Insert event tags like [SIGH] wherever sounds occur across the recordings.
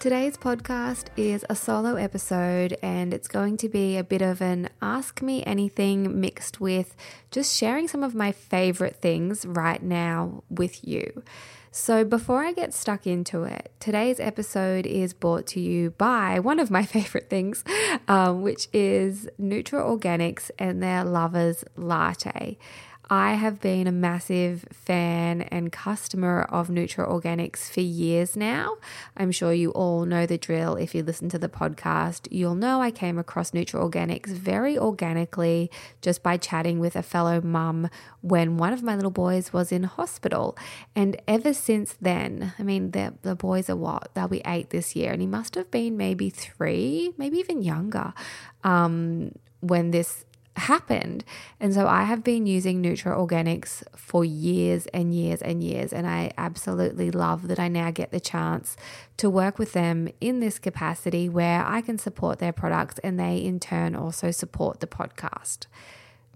Today's podcast is a solo episode and it's going to be a bit of an ask me anything mixed with just sharing some of my favorite things right now with you. So, before I get stuck into it, today's episode is brought to you by one of my [LAUGHS] favorite things, um, which is Nutra Organics and their Lovers Latte. I have been a massive fan and customer of Nutra Organics for years now. I'm sure you all know the drill. If you listen to the podcast, you'll know I came across Nutra Organics very organically just by chatting with a fellow mum when one of my little boys was in hospital. And ever since then, I mean, the, the boys are what? They'll be eight this year, and he must have been maybe three, maybe even younger. Um, when this happened. And so I have been using Nutra Organics for years and years and years. And I absolutely love that I now get the chance to work with them in this capacity where I can support their products and they in turn also support the podcast.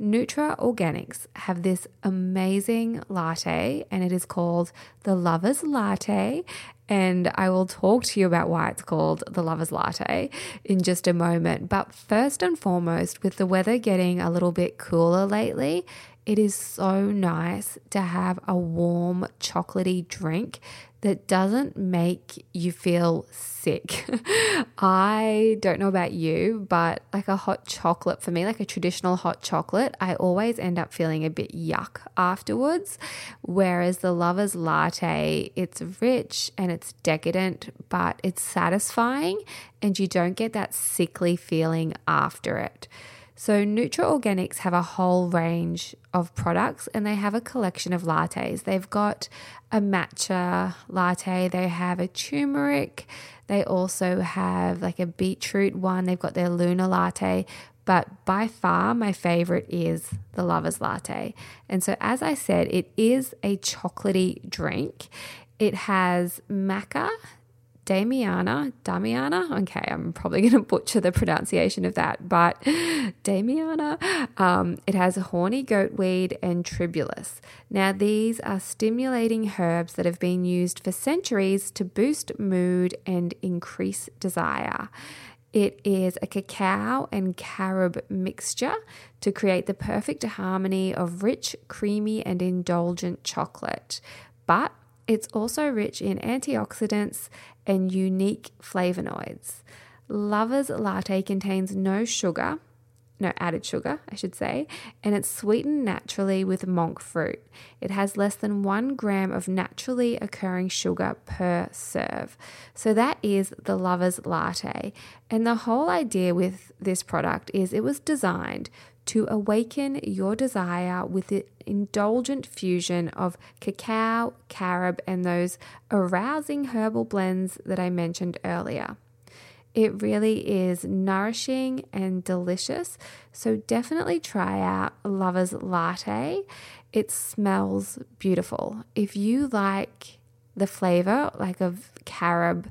Nutra Organics have this amazing latte, and it is called the Lover's Latte. And I will talk to you about why it's called the Lover's Latte in just a moment. But first and foremost, with the weather getting a little bit cooler lately, it is so nice to have a warm, chocolatey drink that doesn't make you feel sick. [LAUGHS] I don't know about you, but like a hot chocolate for me, like a traditional hot chocolate, I always end up feeling a bit yuck afterwards. Whereas the Lover's Latte, it's rich and it's decadent, but it's satisfying and you don't get that sickly feeling after it. So, Nutra Organics have a whole range of products and they have a collection of lattes. They've got a matcha latte, they have a turmeric, they also have like a beetroot one, they've got their Luna latte. But by far, my favorite is the Lover's Latte. And so, as I said, it is a chocolatey drink. It has maca, Damiana, Damiana. Okay, I'm probably going [LAUGHS] to butcher the pronunciation of that, but [LAUGHS] Damiana. Um, it has horny goatweed and tribulus. Now, these are stimulating herbs that have been used for centuries to boost mood and increase desire. It is a cacao and carob mixture to create the perfect harmony of rich, creamy, and indulgent chocolate. But it's also rich in antioxidants and unique flavonoids. Lover's Latte contains no sugar, no added sugar, I should say, and it's sweetened naturally with monk fruit. It has less than one gram of naturally occurring sugar per serve. So that is the Lover's Latte. And the whole idea with this product is it was designed to awaken your desire with the indulgent fusion of cacao, carob, and those arousing herbal blends that I mentioned earlier. It really is nourishing and delicious, so definitely try out Lover's Latte. It smells beautiful. If you like the flavor, like of carob,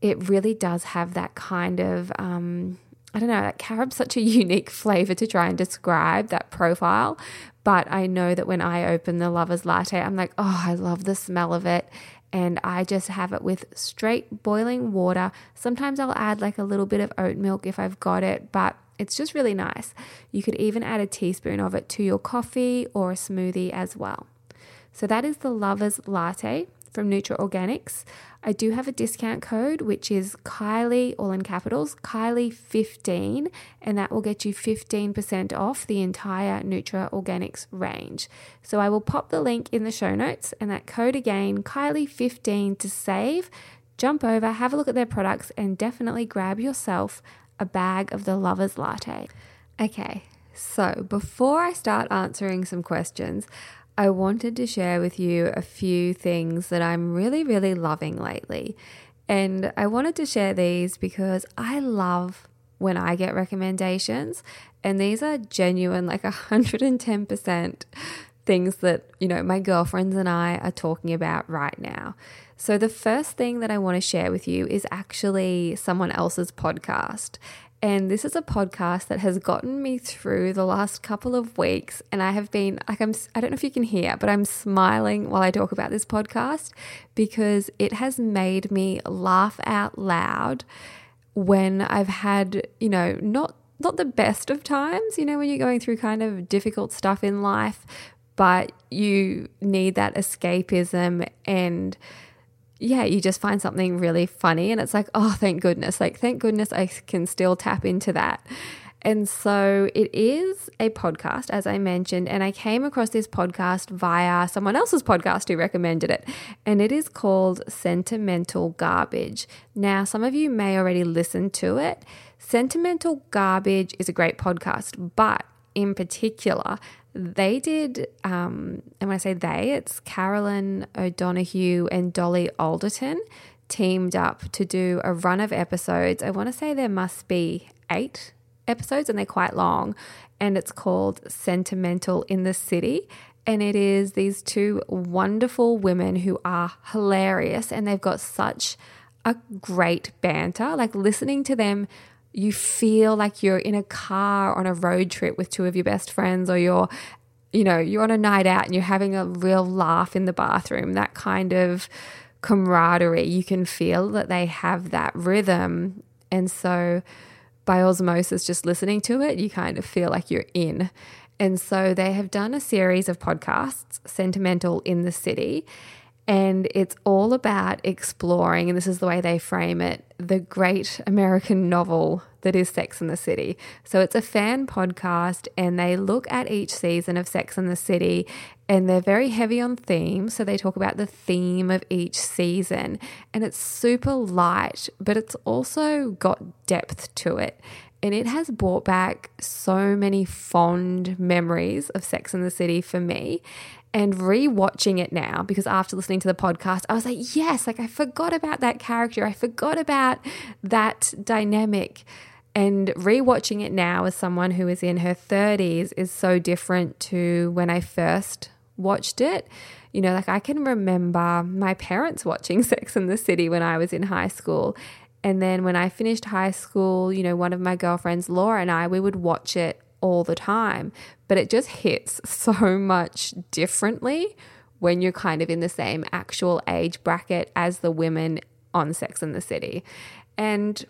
it really does have that kind of, um, I don't know, that carob's such a [LAUGHS] unique flavor to try and describe that profile. But I know that when I open the Lover's Latte, I'm like, oh, I love the smell of it. And I just have it with straight boiling water. Sometimes I'll add like a little bit of oat milk if I've got it, but it's just really nice. You could even add a teaspoon of it to your coffee or a smoothie as well. So that is the Lover's Latte from Nutra Organics. I do have a discount code, which is Kylie, all in capitals, Kylie15, and that will get you 15% off the entire Nutra Organics range. So I will pop the link in the show notes, and that code again, Kylie15 to save. Jump over, have a look at their products, and definitely grab yourself a bag of the Lover's Latte. Okay, so before I start answering some questions, I wanted to share with you a few things that I'm really, really loving lately. And I wanted to share these because I love when I get recommendations. And these are genuine, like [LAUGHS] 110% things that, you know, my girlfriends and I are talking about right now. So, the first thing that I want to share with you is actually someone else's podcast. And this is a podcast that has gotten me through the last couple of weeks. And I have been like, I'm, I don't know if you can hear, but I'm smiling while I talk about this podcast because it has made me laugh out loud when I've had, you know, not not the best of times, you know, when you're going through kind of difficult stuff in life, but you need that escapism and yeah, you just find something really funny and it's like, oh, thank goodness. Like, thank goodness I can still tap into that. And so it is a podcast, as I mentioned, and I came across this podcast via someone else's podcast who recommended it. And it is called Sentimental Garbage. Now, some of you may already listen to it. Sentimental Garbage is a great podcast, but in particular, they did, um, and when I say they, it's Caroline O'Donoghue and Dolly Alderton teamed up to do a run of episodes. I want to say there must be eight episodes and they're quite long. And it's called Sentimental in the City. And it is these two wonderful women who are hilarious and they've got such a great banter. Like listening to them you feel like you're in a car on a road trip with two of your best friends or you're you know you're on a night out and you're having a real laugh in the bathroom that kind of camaraderie you can feel that they have that rhythm. And so by osmosis just listening to it you kind of feel like you're in. And so they have done a series of podcasts sentimental in the city and it's all about exploring, and this is the way they frame it, the great American novel that is Sex and the City. So it's a fan podcast, and they look at each season of Sex and the City, and they're very heavy on theme. So they talk about the theme of each season, and it's super light, but it's also got depth to it. And it has brought back so many fond memories of Sex and the City for me and rewatching it now because after listening to the podcast, I was like, yes, like I forgot about that character. I forgot about that dynamic. And rewatching it now as someone who is in her 30s is so different to when I first watched it. You know, like I can remember my parents watching [LAUGHS] Sex and the City when I was in high school. And then when I finished high school, you know, one of my girlfriends, Laura, and I, we would watch it all the time, but it just hits [LAUGHS] so much differently when you're kind of in the same actual age bracket as the women on Sex and the City. And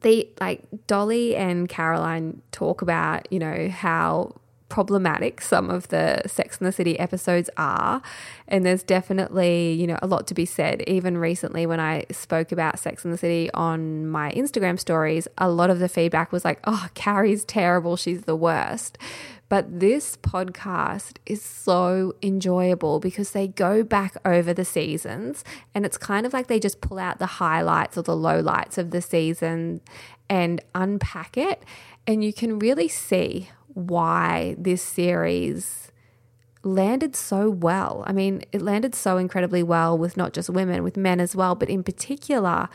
the like Dolly and Caroline talk about, you know, how problematic some of the Sex and the City episodes are. And there's definitely, you know, a lot to be said. Even recently, when I spoke about Sex and the City on my Instagram stories, a lot of the feedback was like, oh, Carrie's terrible. She's the worst. But this podcast is so enjoyable because they go back over the seasons and it's kind of like they just pull out the highlights or the lowlights of the season and unpack it. And you can really see why this series landed so well. I mean, it landed so incredibly well with not just women, with men as well, but in particular,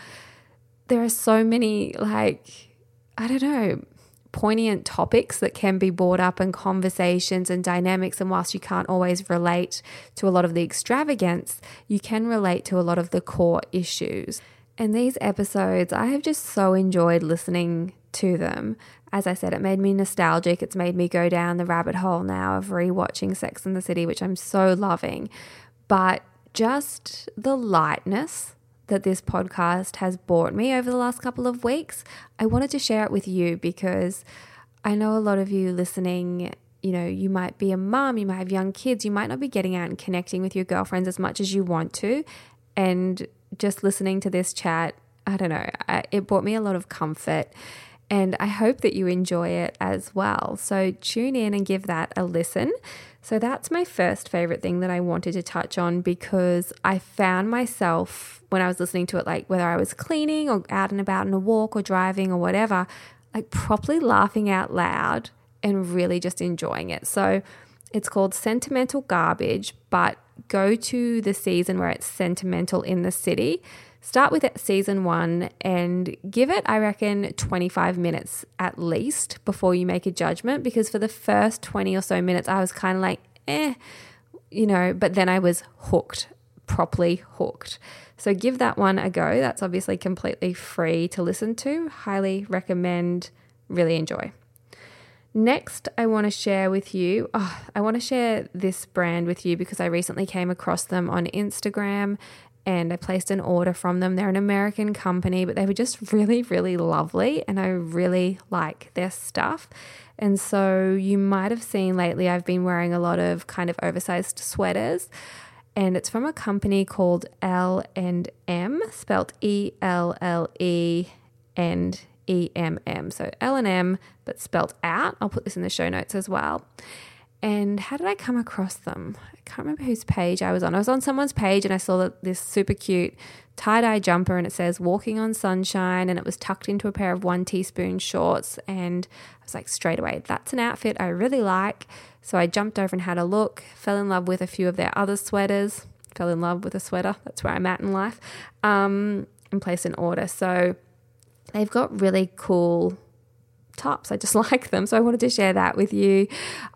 there are so many, like, I don't know, poignant topics that can be brought up in conversations and dynamics. And whilst you can't always relate to a lot of the extravagance, you can relate to a lot of the core issues. And these episodes, I have just so enjoyed listening to them. As I said, it made me nostalgic. It's made me go down the rabbit hole now of rewatching Sex and the City, which I'm so loving. But just the lightness that this podcast has brought me over the last couple of weeks, I wanted to share it with you because I know a lot of you listening, you know, you might be a mum, you might have young kids, you might not be getting out and connecting with your girlfriends as much as you want to. And just listening to this chat, I don't know, it brought me a lot of comfort. And I hope that you enjoy it as well. So tune in and give that a listen. So that's my first favorite thing that I wanted to touch on because I found myself when I was listening to it, like whether I was cleaning or out and about on a walk or driving or whatever, like properly laughing out loud and really just enjoying it. So it's called Sentimental Garbage, but go to the season where it's sentimental in the city start with season one and give it, I reckon, 25 minutes at least before you make a judgment. Because for the first 20 or so minutes, I was kind of like, eh, you know, but then I was hooked, properly hooked. So give that one a go. That's obviously completely free to listen to. Highly recommend, really enjoy. Next, I want to share with you, oh, I want to share this brand with you because I recently came across them on Instagram and I placed an order from them. They're an American company, but they were just [LAUGHS] really, really lovely, and I really like their stuff. And so you might have seen lately, I've been wearing a lot of kind of oversized sweaters, and it's from a company called L and M, spelt E L L E and E M M. So L and M, but spelt out. I'll put this in the show notes as well. And how did I come across them? I can't remember whose page I was on. I was on someone's page and I saw that this super cute tie dye jumper and it says walking on sunshine and it was tucked into a pair of one teaspoon shorts. And I was like, straight away, that's an outfit I really like. So I jumped over and had a look, fell in love with a few of their other sweaters, fell in love with a sweater. That's where I'm at in life, um, and placed an order. So they've got really cool tops. I just [LAUGHS] like them. So I wanted to share that with you.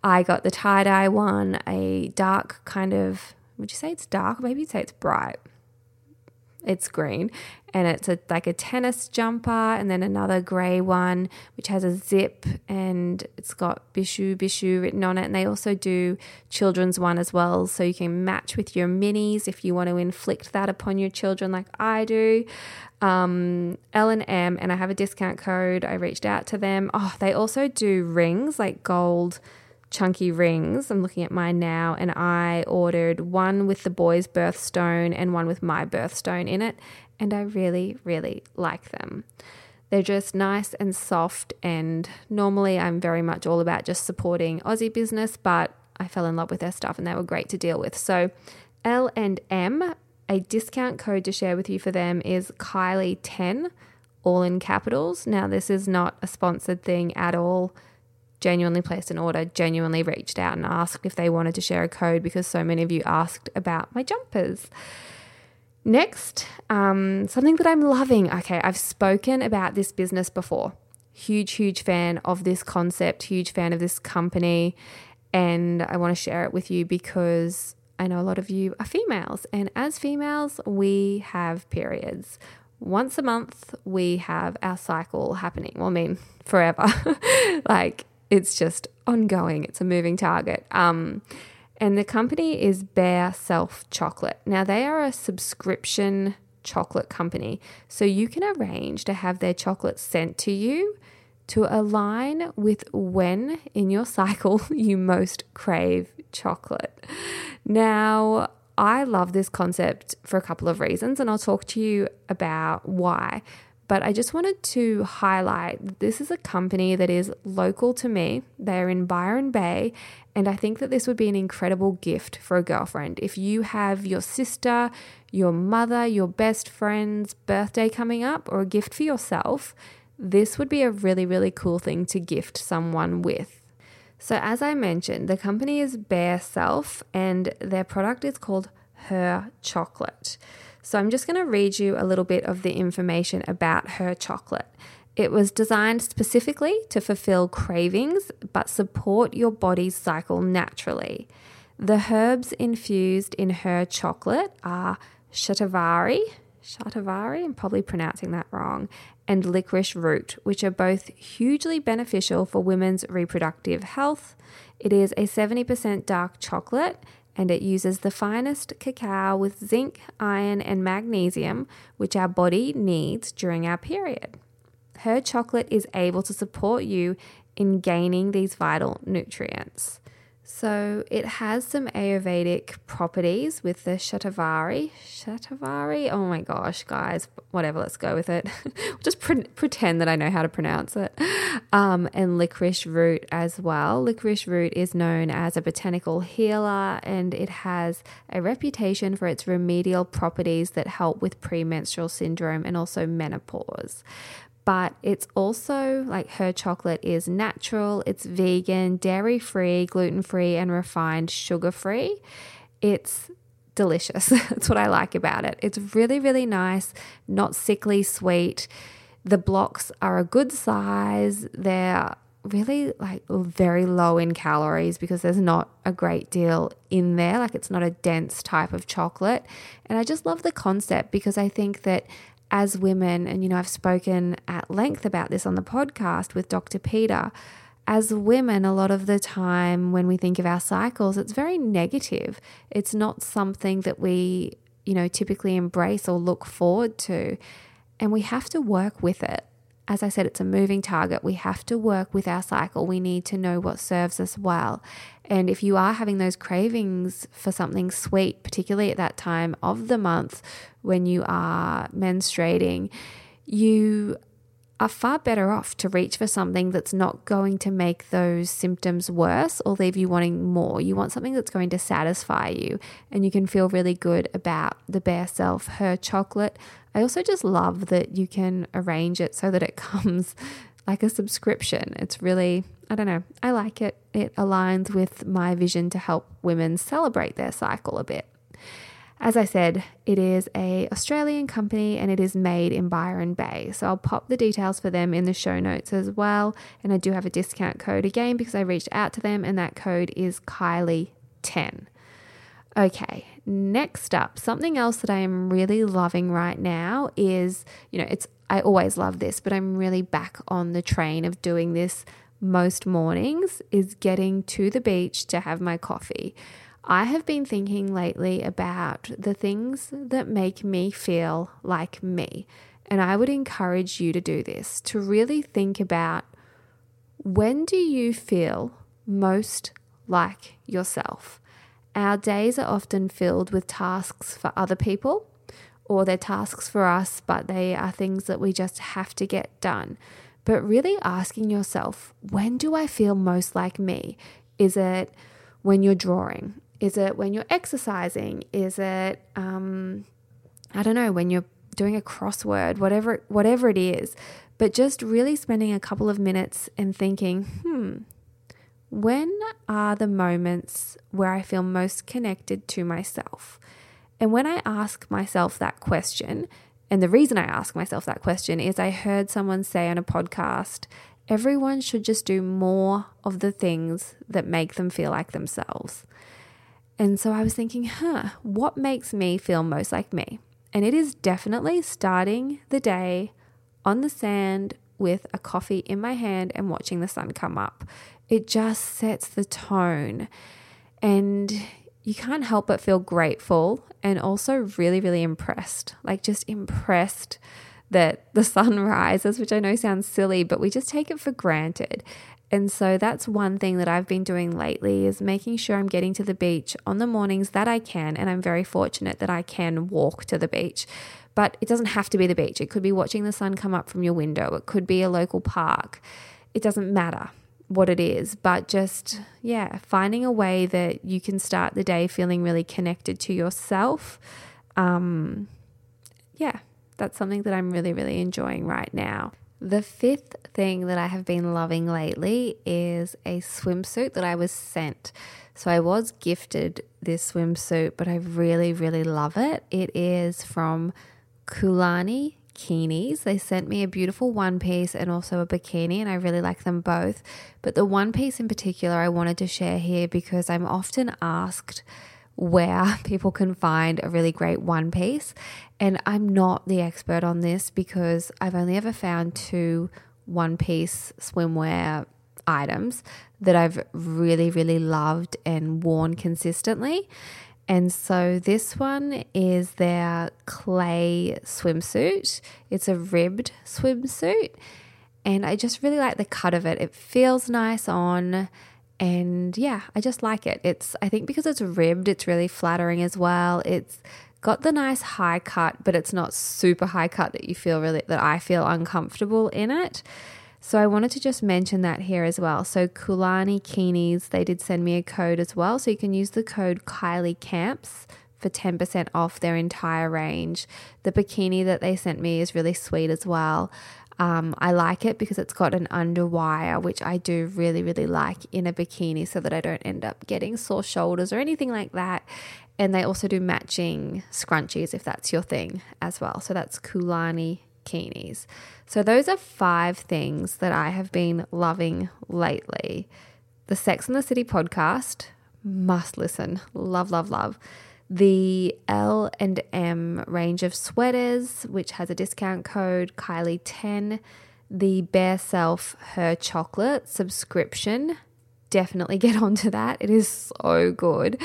I got the tie dye one, a dark kind of, would you say it's dark? Maybe you'd say it's bright. It's green and it's a, like a tennis jumper and then another grey one which has a zip and it's got Bishu Bishu written on it and they also do children's one as well so you can match with your minis if you want to inflict that upon your children like I do um, L and M, and I have a discount code. I reached out to them. Oh, they also do rings, like gold chunky rings. I'm looking at mine now, and I ordered one with the boy's birthstone and one with my birthstone in it, and I really, really like them. They're just nice and soft, and normally I'm very much all about just supporting Aussie business, but I fell in love with their stuff and they were great to deal with. So L and M a discount code to share with you for them is Kylie10, all in capitals. Now, this is not a sponsored thing at all. Genuinely placed an order, genuinely reached out and asked if they wanted to share a code because so many of you asked about my jumpers. Next, um, something that I'm loving. Okay, I've spoken about this business before. Huge, huge fan of this concept, huge fan of this company. And I want to share it with you because I know a lot of you are females, and as females, we have periods. Once a month, we have our cycle happening. Well, I mean, forever. [LAUGHS] like, it's just ongoing, it's a moving target. Um, and the company is Bare Self Chocolate. Now, they are a subscription chocolate company, so you can arrange to have their chocolate sent to you to align with when in your [LAUGHS] cycle you most crave chocolate. Now, I love this concept for a couple of reasons, and I'll talk to you about why. But I just wanted to highlight this is a company that is local to me. They're in Byron Bay, and I think that this would be an incredible gift for a girlfriend. If you have your sister, your mother, your best friend's birthday coming up, or a gift for yourself, this would be a really, really cool thing to gift someone with. So, as I mentioned, the company is Bare Self and their product is called Her Chocolate. So, I'm just going to read you a little bit of the information about Her Chocolate. It was designed specifically to fulfill cravings but support your body's cycle naturally. The herbs infused in her chocolate are shatavari, shatavari, I'm probably pronouncing that wrong, and licorice root, which are both hugely beneficial for women's reproductive health. It is a 70% dark chocolate and it uses the finest cacao with zinc, iron, and magnesium, which our body needs during our period. Her chocolate is able to support you in gaining these vital nutrients. So it has some Ayurvedic properties with the Shatavari. Shatavari? Oh my gosh, guys, whatever, let's go with it. [LAUGHS] Just pre- pretend that I know how to pronounce it. Um, and licorice root as well. Licorice root is known as a botanical healer and it has a reputation for its remedial properties that help with premenstrual syndrome and also menopause but it's also like her chocolate is natural, it's vegan, dairy free, gluten free, and refined sugar free. It's delicious. [LAUGHS] That's what I like about it. It's really, really nice, not sickly sweet. The blocks are a good size. They're really like very low in calories because there's not a great deal in there. Like it's not a dense type of chocolate. And I just love the concept because I think that as women, and you know, I've spoken at length about this on the podcast with Dr. Peter. As women, a lot of the time when we think of our cycles, it's very negative. It's not something that we, you know, typically embrace or look forward to. And we have to work with it as I said, it's a moving target. We have to work with our cycle. We need to know what serves us well. And if you are having those cravings for something sweet, particularly at that time of the month when you are menstruating, you are far better off to reach for something that's not going to make those symptoms worse or leave you wanting more. You want something that's going to satisfy you and you can feel really good about the Bare Self Her chocolate. I also just love that you can arrange it so that it [LAUGHS] comes like a subscription. It's really, I don't know, I like it. It aligns with my vision to help women celebrate their cycle a bit. As I said, it is a Australian company and it is made in Byron Bay. So I'll pop the details for them in the show notes as well. And I do have a discount code again because I reached out to them and that code is Kylie10. Okay, next up, something else that I am really loving right now is, you know, it's I always love this, but I'm really back on the train of doing this most mornings is getting to the beach to have my coffee. I have been thinking lately about the things that make me feel like me. And I would encourage you to do this to really think about when do you feel most like yourself? Our days are often filled with tasks for other people, or they're tasks for us, but they are things that we just have to get done. But really asking yourself, when do I feel most like me? Is it when you're drawing? Is it when you're exercising? Is it, um, I don't know, when you're doing a crossword, whatever, whatever it is. But just really spending a couple of minutes and thinking, hmm, when are the moments where I feel most connected to myself? And when I ask myself that question, and the reason I ask myself that question is I heard someone say on a podcast, everyone should just do more of the things that make them feel like themselves. And so I was thinking, huh, what makes me feel most like me? And it is definitely starting the day on the sand with a coffee in my hand and watching the sun come up. It just sets the tone. And you can't help but feel grateful and also really, really impressed. Like, just impressed that the sun [LAUGHS] rises, which I know sounds silly, but we just take it for granted. And so that's one thing that I've been doing lately is making sure I'm getting to the beach on the mornings that I can. And I'm very fortunate that I can walk to the beach. But it doesn't have to be the beach. It could be watching the sun come up from your window, it could be a local park. It doesn't matter what it is, but just, yeah, finding a way that you can start the day feeling really connected to yourself. Um, yeah, that's something that I'm really, really enjoying right now. The fifth thing that I have been loving lately is a swimsuit that I was sent. So I was gifted this swimsuit, but I really, really love it. It is from Kulani Kinis. They sent me a beautiful one piece and also a bikini, and I really like them both. But the one piece in particular, I wanted to share here because I'm often asked where [LAUGHS] people can find a really great one piece. And I'm not the expert on this because I've only ever found two one piece swimwear items that I've really, really loved and worn consistently. And so this one is their clay swimsuit. It's a ribbed swimsuit. And I just really like the cut of it. It feels nice on. And yeah, I just like it. It's, I think because it's ribbed, it's really flattering as well. It's got the nice high cut, but it's not super high cut that you feel really, that I feel uncomfortable in it. So I wanted to just mention that here as well. So Kulani Kinis, they did send me a code as well. So you can use the code Kylie Camps for 10% off their entire range. The bikini that they sent me is really sweet as well. Um, I like it because it's got an underwire, which I do really, really like in a bikini so that I don't end up getting sore shoulders or anything like that. And they also do matching scrunchies if that's your thing as well. So that's Kulani bikinis. So, those are five things that I have been loving lately. The Sex and the City podcast, must listen. Love, love, love. The L and M range of sweaters, which has a discount code Kylie10. The Bare Self Her Chocolate subscription definitely [LAUGHS] get onto that. It is so good.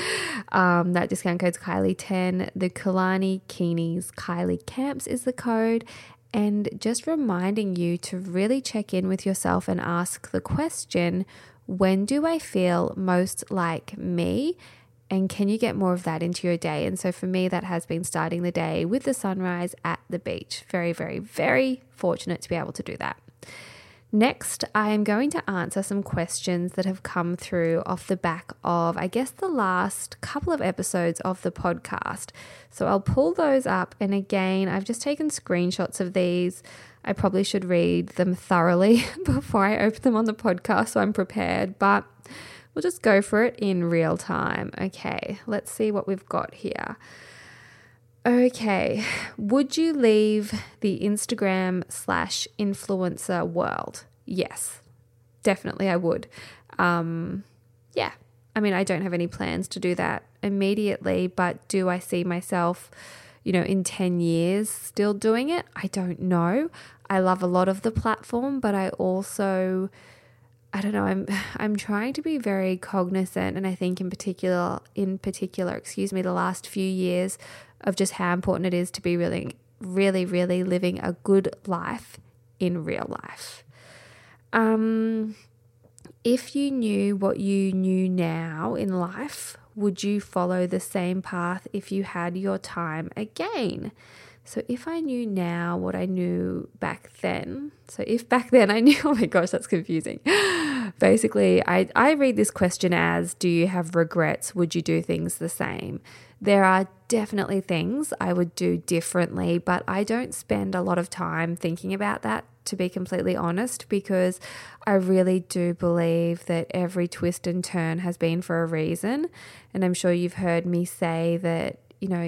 Um, that discount code's Kylie10. The Kulani Kinis Kylie Camps is the code and just reminding you to really check in with yourself and ask the question when do I feel most like me? And can you get more of that into your day? And so for me, that has been starting the day with the sunrise at the beach. Very, very, very fortunate to be able to do that. Next, I am going to answer some questions that have come through off the back of, I guess, the last couple of episodes of the podcast. So I'll pull those up. And again, I've just taken screenshots of these. I probably should read them thoroughly [LAUGHS] before I open them on the podcast so I'm prepared, but we'll just go for it in real time. Okay, let's see what we've got here. Okay, would you leave the Instagram slash influencer world? Yes, definitely I would. Um, yeah, I mean, I don't have any plans to do that immediately, but do I see myself, you know, in 10 years still doing it? I don't know. I love a lot of the platform, but I also I don't know, I'm [SIGHS] I'm trying to be very cognizant and I think in particular in particular, excuse me, the last few years of just how important it is to be really, really, really living a good life in real life. Um, if you knew what you knew now in life, would you follow the same path if you had your time again? So, if I knew now what I knew back then, so if back then I [LAUGHS] knew, oh my gosh, that's confusing. [GASPS] Basically, I, I read this question as Do you have regrets? Would you do things the same? There are definitely things I would do differently, but I don't spend a lot of time thinking about that, to be completely honest, because I really do believe that every twist and turn has been for a reason. And I'm sure you've heard me say that, you know.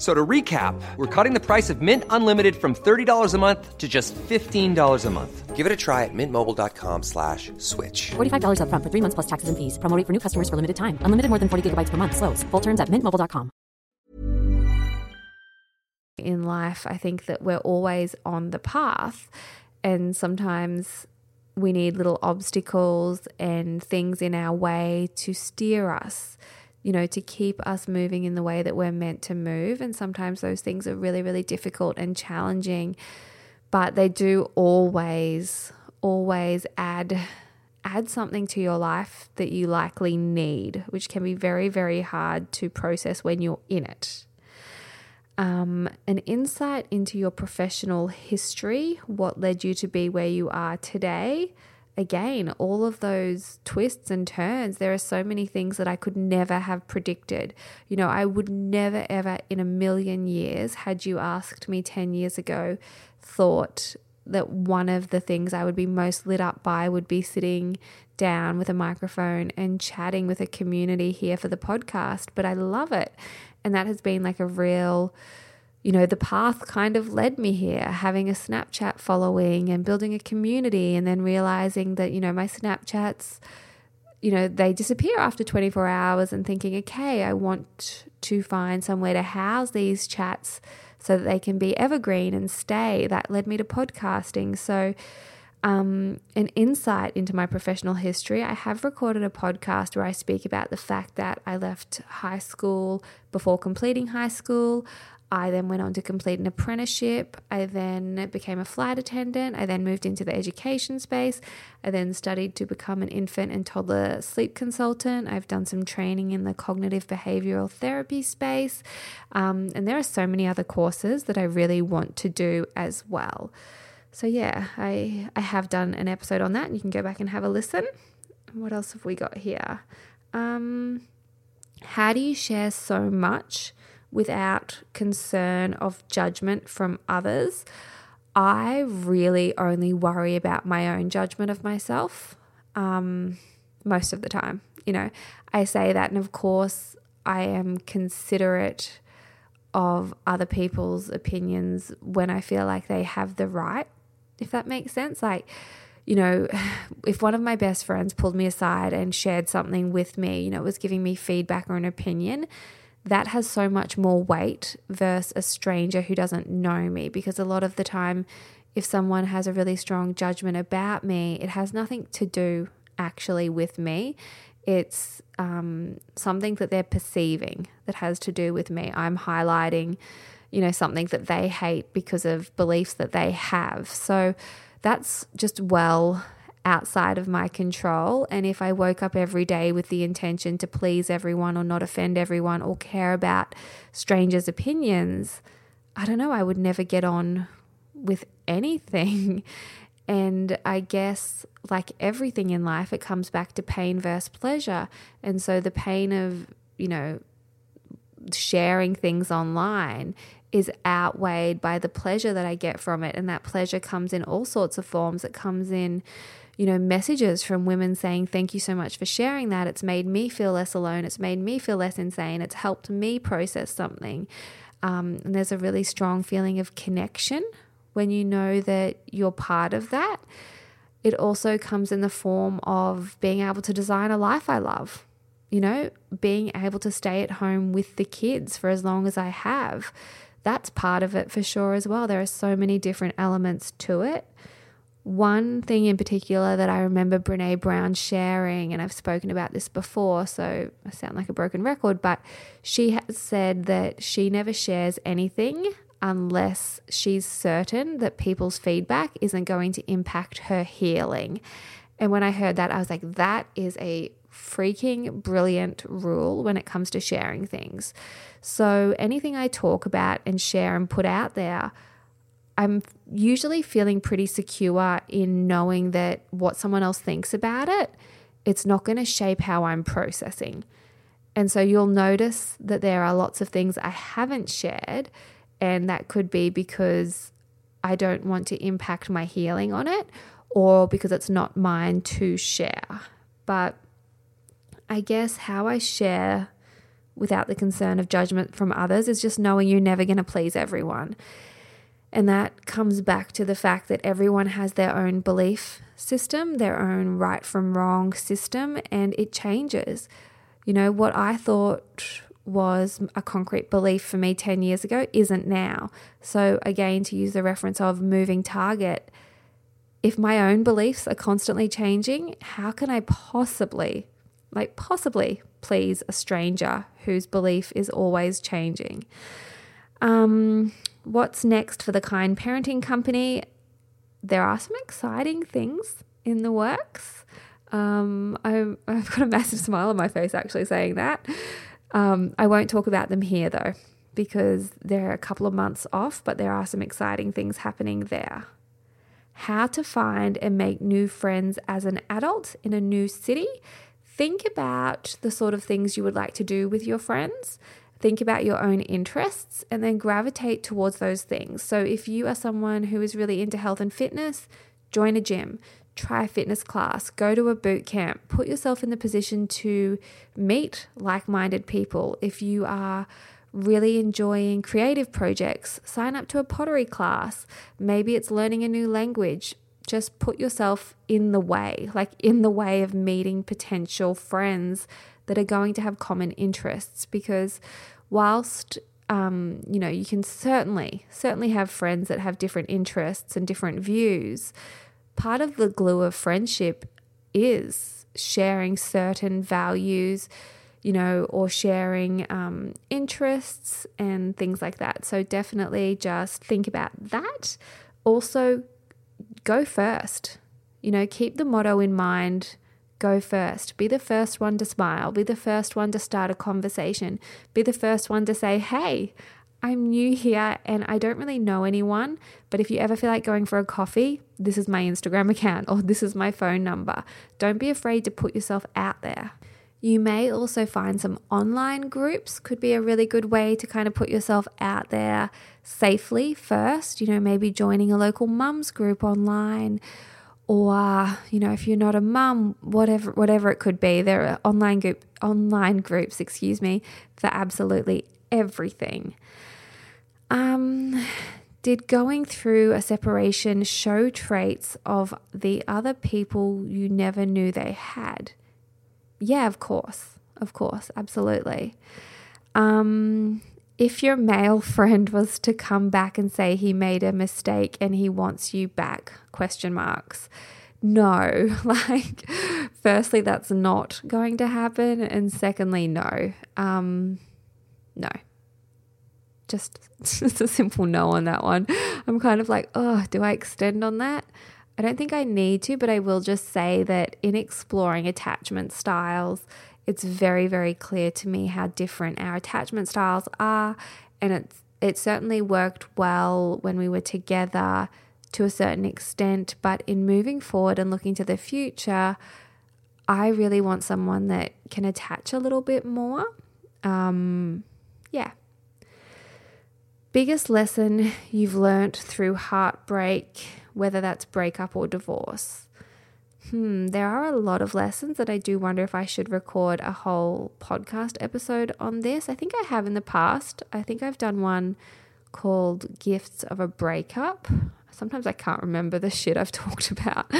So to recap, we're cutting the price of Mint Unlimited from $30 a month to just $15 a month. Give it a try at mintmobile.com slash switch. $45 up front for three months plus taxes and fees. Promoting for new customers for limited time. Unlimited more than 40 gigabytes per month. Slows. Full terms at mintmobile.com. In life, I think that we're always on the path and sometimes we need little obstacles and things in our way to steer us you know, to keep us moving in the way that we're meant to move. And sometimes those things are really, really difficult and challenging, but they do always, always add add something to your life that you likely need, which can be very, very hard to process when you're in it. Um, an insight into your professional history, what led you to be where you are today, again, all of those twists and turns, there are so many things that I could never have predicted. You know, I would never, ever in a million years, had you asked me 10 years ago, thought that one of the things I would be most lit up by would be sitting down with a microphone and chatting with a community here for the podcast. But I love it. And that has been like a real you know, the path kind of led me here, having a Snapchat following and building a community, and then realizing that, you know, my Snapchats, you know, they disappear after 24 hours, and thinking, okay, I want to find somewhere to house these chats so that they can be evergreen and stay. That led me to podcasting. So, um, an insight into my professional history, I have recorded a podcast where I speak about the fact that I left high school before completing high school. I then went on to complete an apprenticeship. I then became a flight attendant. I then moved into the education space. I then studied to become an infant and toddler sleep consultant. I've done some training in the cognitive behavioral therapy space. Um, and there are so many other courses that I really want to do as well. So, yeah, I, I have done an episode on that, you can go back and have a listen. What else have we got here? Um, how do you share so much? Without concern of judgment from others, I really only worry about my own judgment of myself um, most of the time. You know, I say that, and of course, I am considerate of other people's opinions when I feel like they have the right, if that makes sense. Like, you know, [SIGHS] if one of my best friends pulled me aside and shared something with me, you know, was giving me feedback or an opinion, that has so much more weight versus a stranger who doesn't know me. Because a lot of the time if someone has a really strong judgment about me it has nothing to do actually with me. It's um, something that they're perceiving that has to do with me. I'm highlighting you know something that they hate because of beliefs that they have. So that's just well outside of my control. And if I woke up every day with the intention to please everyone or not offend everyone or care about strangers' opinions, I don't know, I would never get on with anything. [LAUGHS] And I guess, like everything in life, it comes back to pain versus pleasure. And so the pain of, you know, sharing things online is outweighed by the pleasure that I get from it. And that pleasure comes in all sorts of forms. It comes in you know, messages from women saying, Thank you so much for sharing that. It's made me feel less alone. It's made me feel less insane. It's helped me process something. Um, and there's a really strong feeling of connection when you know that you're part of that. It also comes in the form of being able to design a life I love, you know, being able to stay at home with the kids for as long as I have. That's part of it for sure as well. There are so many different elements to it. One thing in particular that I remember Brene Brown sharing, and I've spoken about this before, so I sound like a broken record, but she has said that she never shares anything unless she's certain that people's feedback isn't going to impact her healing. And when I heard that, I was like, that is a freaking brilliant rule when it comes to sharing things. So anything I talk about and share and put out there, I'm usually feeling pretty secure in knowing that what someone else thinks about it, it's not going to shape how I'm processing. And so you'll notice that there are lots of things I haven't shared, and that could be because I don't want to impact my healing on it or because it's not mine to share. But I guess how I share without the concern of judgment from others is just knowing you're never going to please everyone. And that comes back to the fact that everyone has their own belief system, their own right from wrong system, and it changes. You know, what I thought was a concrete belief for me 10 years ago isn't now. So, again, to use the reference of moving target, if my own beliefs are constantly changing, how can I possibly, like, possibly please a stranger whose belief is always changing? Um, what's next for the Kind Parenting Company? There are some exciting things in the works. Um, i have got a massive [LAUGHS] smile on my face actually saying that. Um, I won't talk about them here though, because they're a couple of months off, but there are some exciting things happening there. how to find and make new friends as an adult in a new city. Think about the sort of things you would like to do with your friends. Think about your own interests and then gravitate towards those things. So, if you are someone who is really into health and fitness, join a gym, try a fitness class, go to a boot camp, put yourself in the position to meet like minded people. If you are really enjoying creative projects, sign up to a pottery class. Maybe it's learning a new language. Just put yourself in the way, like in the way of meeting potential friends that are going to have common interests because whilst um, you know you can certainly certainly have friends that have different interests and different views part of the glue of friendship is sharing certain values you know or sharing um, interests and things like that. So definitely just think about that. Also go first. You know keep the motto in mind Go first. Be the first one to smile. Be the first one to start a conversation. Be the first one to say, hey, I'm new here and I don't really know anyone, but if you ever feel like going for a coffee, this is my Instagram account or this is my phone number. Don't be afraid to put yourself out there. You may also find some online groups, could be a really good way to kind of put yourself out there safely first. You know, maybe joining a local mums group online or you know if you're not a mum whatever whatever it could be there are online group online groups excuse me for absolutely everything. Um did going through a separation show traits of the other people you never knew they had? Yeah of course. Of course. Absolutely. Um if your male friend was to come back and say he made a mistake and he wants you back question marks. No. [LAUGHS] Like firstly that's not going to happen and secondly no. Um no. Just [LAUGHS] just a simple no on that one. I'm kind of like oh do i extend on that? I don't think i need to but i will just say that in exploring attachment styles it's very, very clear to me how different our attachment styles are. And it's, it certainly worked well when we were together to a certain extent. But in moving forward and looking to the future, I really want someone that can attach a little bit more. Um, yeah. Biggest lesson you've learnt through heartbreak, whether that's breakup or divorce hmm, there are a lot of lessons that I do wonder if I should record a whole podcast episode on this. I think I have in the past. I think I've done one called Gifts of a Breakup. Sometimes I can't remember the shit I've [LAUGHS] talked about.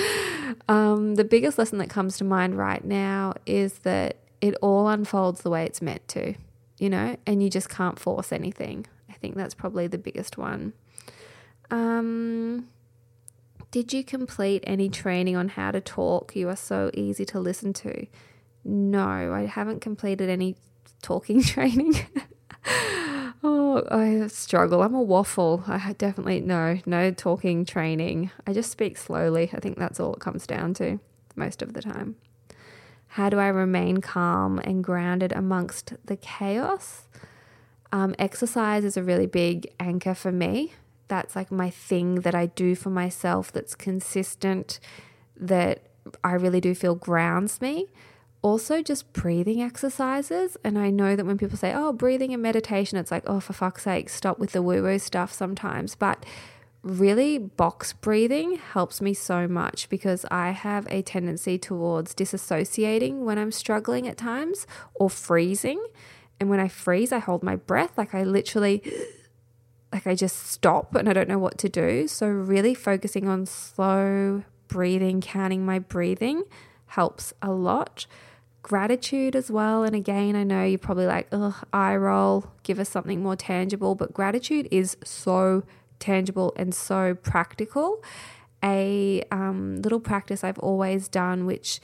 Um, the biggest lesson that comes to mind right now is that it all unfolds the way it's meant to, you know, and you just can't force anything. I think that's probably the biggest one. Um, did you complete any training on how to talk? You are so easy to listen to. No, I haven't completed any talking [LAUGHS] training. oh, I struggle. I'm a waffle. I definitely no, no talking training. I just speak slowly. I think that's all it comes down to most of the time. How do I remain calm and grounded amongst the chaos? Um, exercise is a really big anchor for me that's like my thing that I do for myself that's consistent, that I really do feel grounds me. Also, just breathing exercises. And I know that when people say, oh, breathing and meditation, it's like, oh, for fuck's sake, stop with the woo woo stuff sometimes. But really, box breathing helps me so much because I have a tendency towards disassociating when I'm struggling at times or freezing. And when I freeze, I hold my breath. Like I literally like I just stop and I don't know what to do. So, really focusing on slow breathing, counting my breathing helps a lot. Gratitude as well. And again, I know you're probably like, ugh, eye roll, give us something more tangible. But gratitude is so tangible and so practical. A um, little practice I've always done, which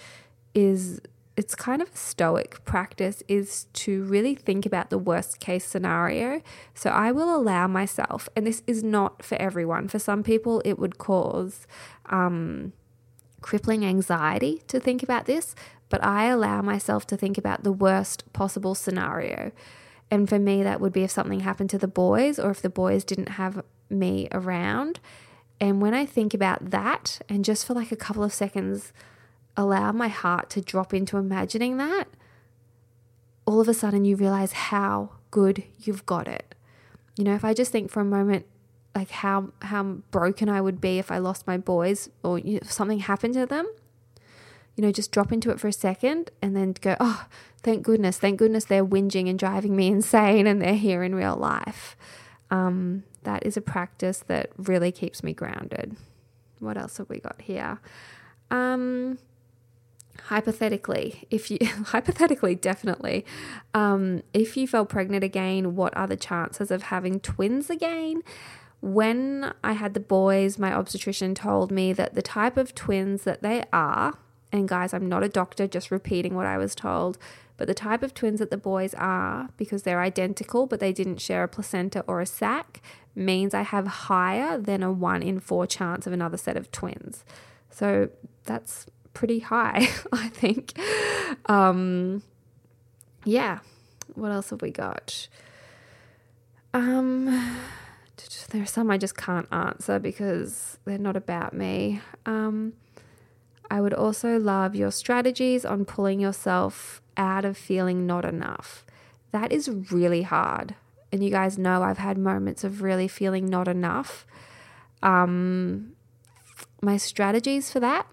is it's kind of a stoic practice is to really think about the worst case scenario. So I will allow myself, and this is not for everyone. For some people, it would cause um, crippling anxiety to think about this, but I allow myself to think about the worst possible scenario. And for me, that would be if something happened to the boys or if the boys didn't have me around. And when I think about that, and just for like a couple of seconds, allow my heart to drop into imagining that, all of a sudden you realize how good you've got it. You know, if I just think for a moment, like how how broken I would be if I lost my boys or you know, if something happened to them, you know, just drop into it for a second and then go, oh, thank goodness, thank goodness they're whinging and driving me [LAUGHS] insane and they're here in real life. Um, that is a practice that really keeps me grounded. What else have we got here? Um, hypothetically, if you [LAUGHS] hypothetically, definitely, um, if you fell pregnant again, what are the chances of having twins again? When I had the boys, my obstetrician told me that the type of twins that they are, and guys, I'm not a doctor, just repeating what I was told, but the type of twins that the boys are, because they're identical but they didn't share a placenta or a sac, means I have higher than a one in four chance of another set of twins. So that's pretty high, [LAUGHS] I think. Um, yeah. What else have we got? Um, there are some I just can't answer because they're not about me. Um, I would also love your strategies on pulling yourself out of feeling not enough. That is really hard. And you guys know I've had moments of really feeling not enough. Um, my strategies for that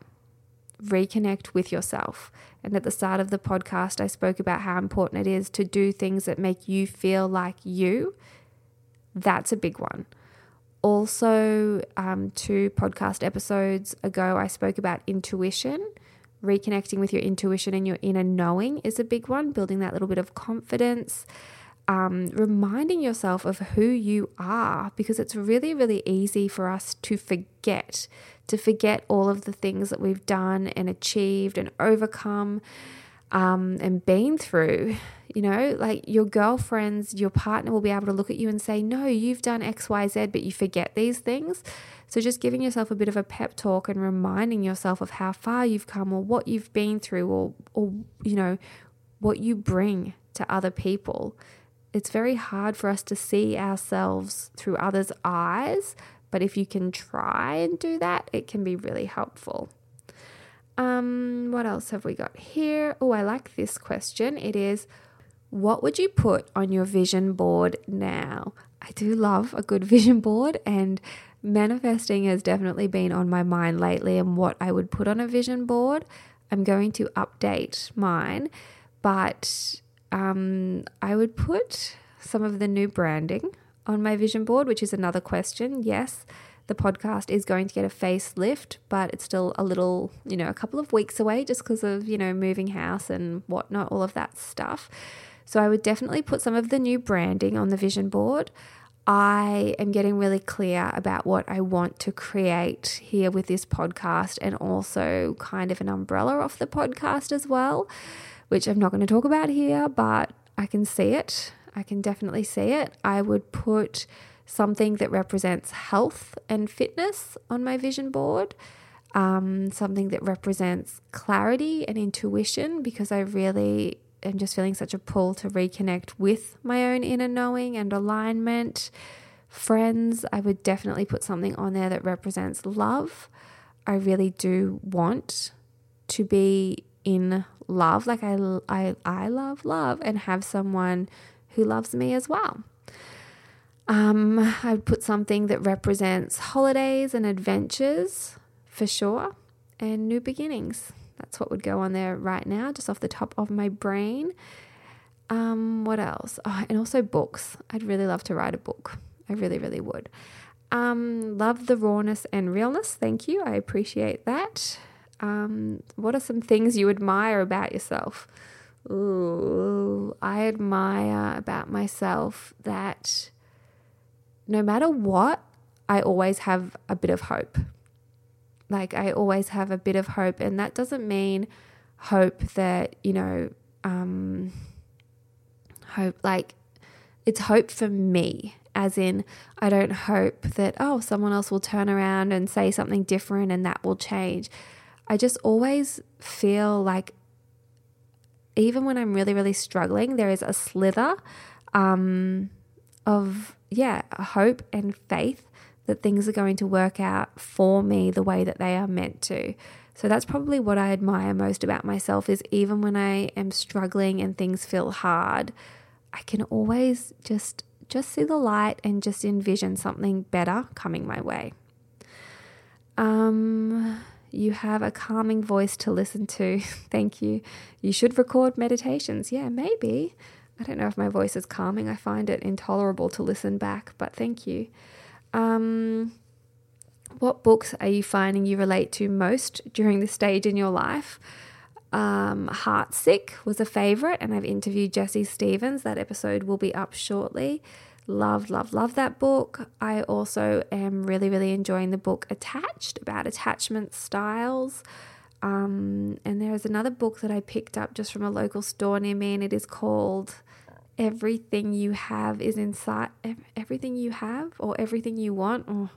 reconnect with yourself. And at the start of the podcast, I spoke about how important it is to do things that make you feel like you. That's a big one. Also, um, two podcast episodes ago, I spoke about intuition. Reconnecting with your intuition and your inner knowing is a big one, building that little bit of confidence. Um, reminding yourself of who you are because it's really, really easy for us to forget to forget all of the things that we've done and achieved and overcome um, and been through. You know, like your girlfriends, your partner will be able to look at you and say, No, you've done X, Y, Z, but you forget these things. So just giving yourself a bit of a pep talk and reminding yourself of how far you've come or what you've been through or, or you know, what you bring to other people. It's very hard for us to see ourselves through others' eyes but if you can try and do that, it can be really helpful. Um, what else have we got here? Oh, I like this question. It is what would you put on your vision board now? I do love a good [LAUGHS] vision board and manifesting has definitely been on my mind lately and what I would put on a vision board. I'm going to update mine, but um, I would put some of the new branding on my vision board, which is another question. Yes, the podcast is going to get a facelift, but it's still a little, you know, a couple of weeks away just because of, you know, moving house and whatnot, all of that stuff. So I would definitely put some of the new branding on the vision board. I am getting really clear about what I want to create here with this podcast and also kind of an umbrella off the podcast as well, which I'm not going to talk about here, but I can see it. I can definitely see it. I would put something that represents health and fitness on my vision board, um, something that represents clarity and intuition, because I really am just feeling such a pull to reconnect with my own inner knowing and alignment. Friends, I would definitely put something on there that represents love. I really do want to be in love, like I, I, I love love, and have someone who loves me as well. Um, I would put something that represents holidays and adventures for sure, and new beginnings. That's what would go on there right now, just off the top of my brain. Um, what else? Oh, and also books. I'd really love to write a book. I really, really would. Um, love the rawness and realness. Thank you. I appreciate that. Um, what are some things you admire about yourself? Ooh, I admire about myself that no matter what, I always have a bit of hope. Like, I always have a bit of hope. And that doesn't mean hope that, you know, um, hope like it's hope for me, as in, I don't hope that, oh, someone else will turn around and say something different and that will change. I just always feel like even when I'm really, really struggling, there is a slither um, of, yeah, hope and faith that things are going to work out for me the way that they are meant to. So that's probably what I admire most about myself is even when I am struggling and things feel hard, I can always just just see the light and just envision something better coming my way. Um you have a calming voice to listen to. [LAUGHS] Thank you. You should record meditations. Yeah, maybe. I don't know if my voice is calming. I find it intolerable to listen back, but thank you. Um, what books are you finding you relate to most during this stage in your life? Um, Heartsick was a favorite, and I've interviewed Jessie Stephens. That episode will be up shortly. Love, love, love that book. I also am really, really enjoying the book Attached about attachment styles. Um, and there is another book that I picked up just from a local store near me, and it is called Everything You Have is Inside. Everything You Have or Everything You Want. Oh,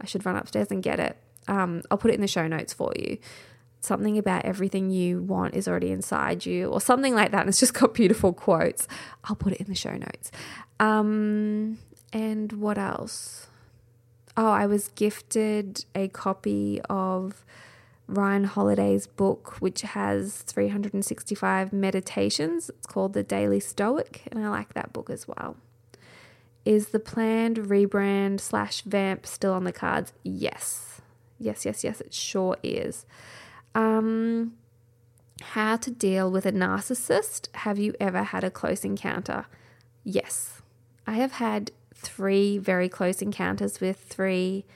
I should run upstairs and get it. Um, I'll put it in the show notes for you. Something about everything you want is already inside you, or something like that. And it's just got beautiful quotes. I'll put it in the show notes. Um, and what else? Oh, I was gifted a copy of Ryan Holiday's book, which has 365 meditations. It's called The Daily Stoic, and I like that book as well. Is the planned rebrand slash vamp still on the cards? Yes. Yes, yes, yes, it sure is. Um, how to deal with a narcissist. Have you ever had a close encounter? Yes. I have had three very close encounters with three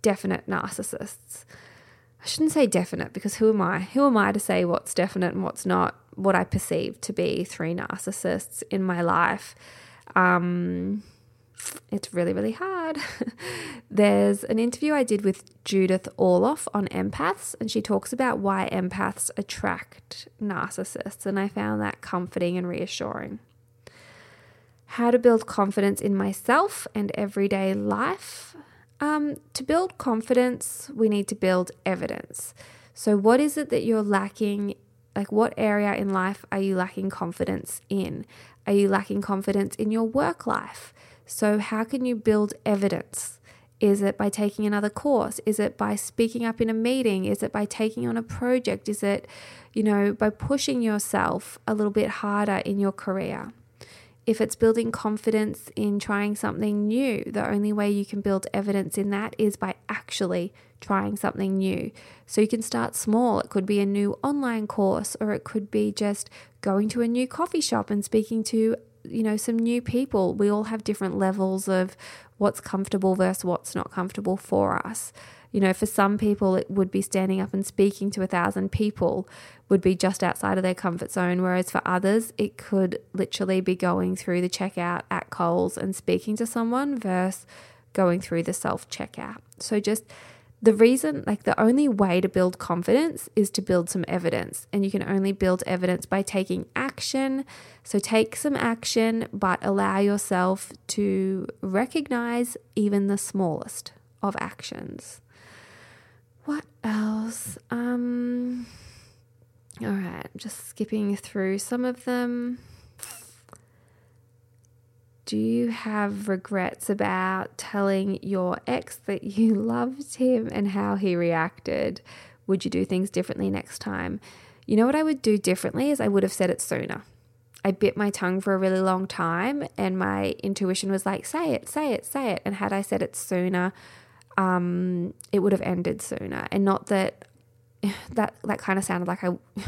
definite narcissists. I shouldn't say definite because who am I? Who am I to say what's definite and what's not? What I perceive to be three narcissists in my life. Um, it's really, really hard. [LAUGHS] There's an interview I did with Judith Orloff on empaths, and she talks about why empaths attract narcissists, and I found that comforting and reassuring. How to build confidence in myself and everyday life. Um, to build confidence, we need to build evidence. So, what is it that you're lacking? Like, what area in life are you lacking confidence in? Are you lacking confidence in your work life? So, how can you build evidence? Is it by taking another course? Is it by speaking up in a meeting? Is it by taking on a project? Is it, you know, by pushing yourself a little bit harder in your career? If it's building confidence in trying something new, the only way you can build evidence in that is by actually trying something new. So you can start small. It could be a new online course, or it could be just going to a new coffee shop and speaking to, you know, some new people. We all have different levels of what's comfortable versus what's not comfortable for us. You know, for some people, it would be standing up and speaking to a thousand people, would be just outside of their comfort zone. Whereas for others, it could literally be going through the checkout at Coles and speaking to someone versus going through the self checkout. So just the reason, like the only way to build confidence is to build some evidence. And you can only build evidence by taking action. So take some action, but allow yourself to recognize even the smallest of actions. What else? Um, all right, just skipping through some of them. Do you have regrets about telling your ex that you [LAUGHS] loved him and how he reacted? Would you do things differently next time? You know what I would do differently is I would have said it sooner. I bit my tongue for a really long time and my intuition was like, say it, say it, say it. And had I said it sooner, um, it would have ended sooner. And not that [SIGHS] that that kind of sounded like I. [LAUGHS]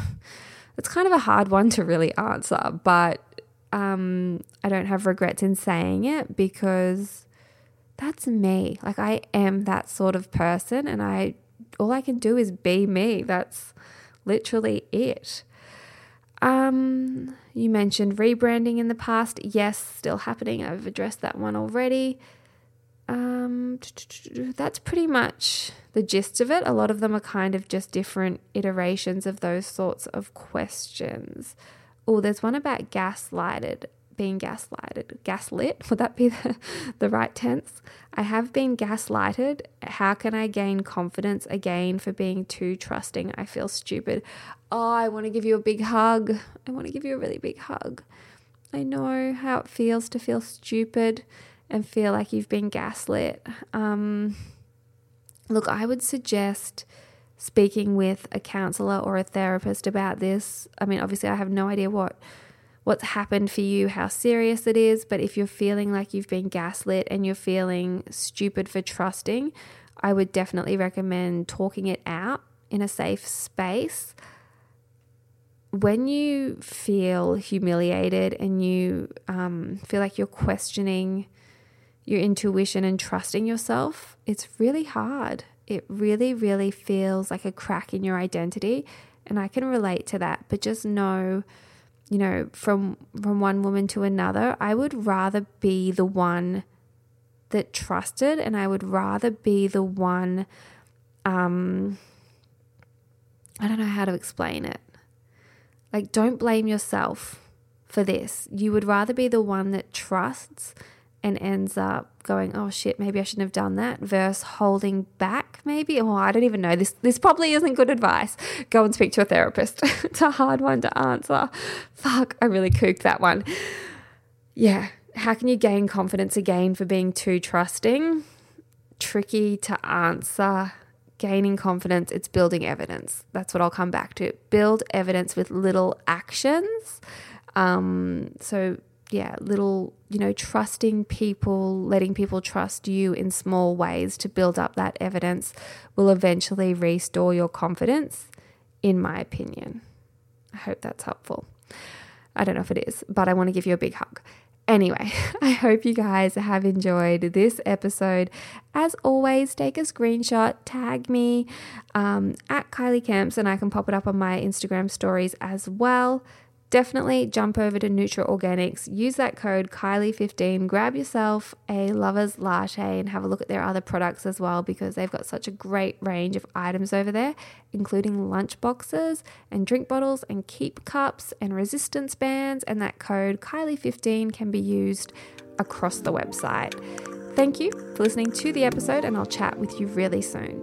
it's kind of a hard one to really answer, but um, I don't have regrets in saying it because that's me. Like I am that sort of person, and I all I can do is be me. That's literally it. Um, you mentioned rebranding in the past. Yes, still happening. I've addressed that one already. Um, that's pretty much the gist of it. A lot of them are kind of just different iterations of those sorts of questions. Oh, there's one about gaslighted, being gaslighted. Gaslit, [LAUGHS] would that be the, the right tense? I have been gaslighted. How can I gain confidence again for being too trusting? I feel stupid. Oh, I want to give you a big hug. I want to give you a really big hug. I know how it feels to feel stupid and feel like you've been gaslit, um, look, I would suggest speaking with a counselor or a therapist about this. I mean, obviously, I have no idea what what's happened for you, how serious it is, but if you're feeling like you've been gaslit and you're feeling stupid for trusting, I would definitely recommend talking it out in a safe space. When you feel humiliated and you um, feel like you're questioning your intuition and trusting yourself, it's really hard. It really, really feels like a crack in your identity. And I can relate to that, but just know, you know, from from one woman to another, I would rather be the one that trusted and I would rather be the one um I don't know how to explain it. Like don't blame yourself for this. You would rather be the one that trusts and ends up going, oh shit, maybe I shouldn't have done that, versus holding back, maybe. Oh, I don't even know. This this probably isn't good advice. Go and speak to a therapist. [LAUGHS] it's a hard one to answer. Fuck, I really cooked that one. Yeah. How can you gain confidence again for being too trusting? Tricky to answer. Gaining confidence, it's building evidence. That's what I'll come back to. Build evidence with little actions. Um, so yeah, little, you know, trusting people, letting people trust you in small ways to build up that evidence will eventually restore your confidence, in my opinion. I hope that's helpful. I don't know if it is, but I want to give you a big hug. Anyway, [LAUGHS] I hope you guys have enjoyed this episode. As always, take a screenshot, tag me um, at Kylie Camps, and I can pop it up on my Instagram stories as well definitely jump over to Nutra Organics, use that code Kylie15, grab yourself a lover's latte and have a look at their other products as well because they've got such a great range of items over there, including lunch boxes and drink bottles and keep cups and resistance bands. And that code Kylie15 can be used across the website. Thank you for listening to the episode, and I'll chat with you really soon.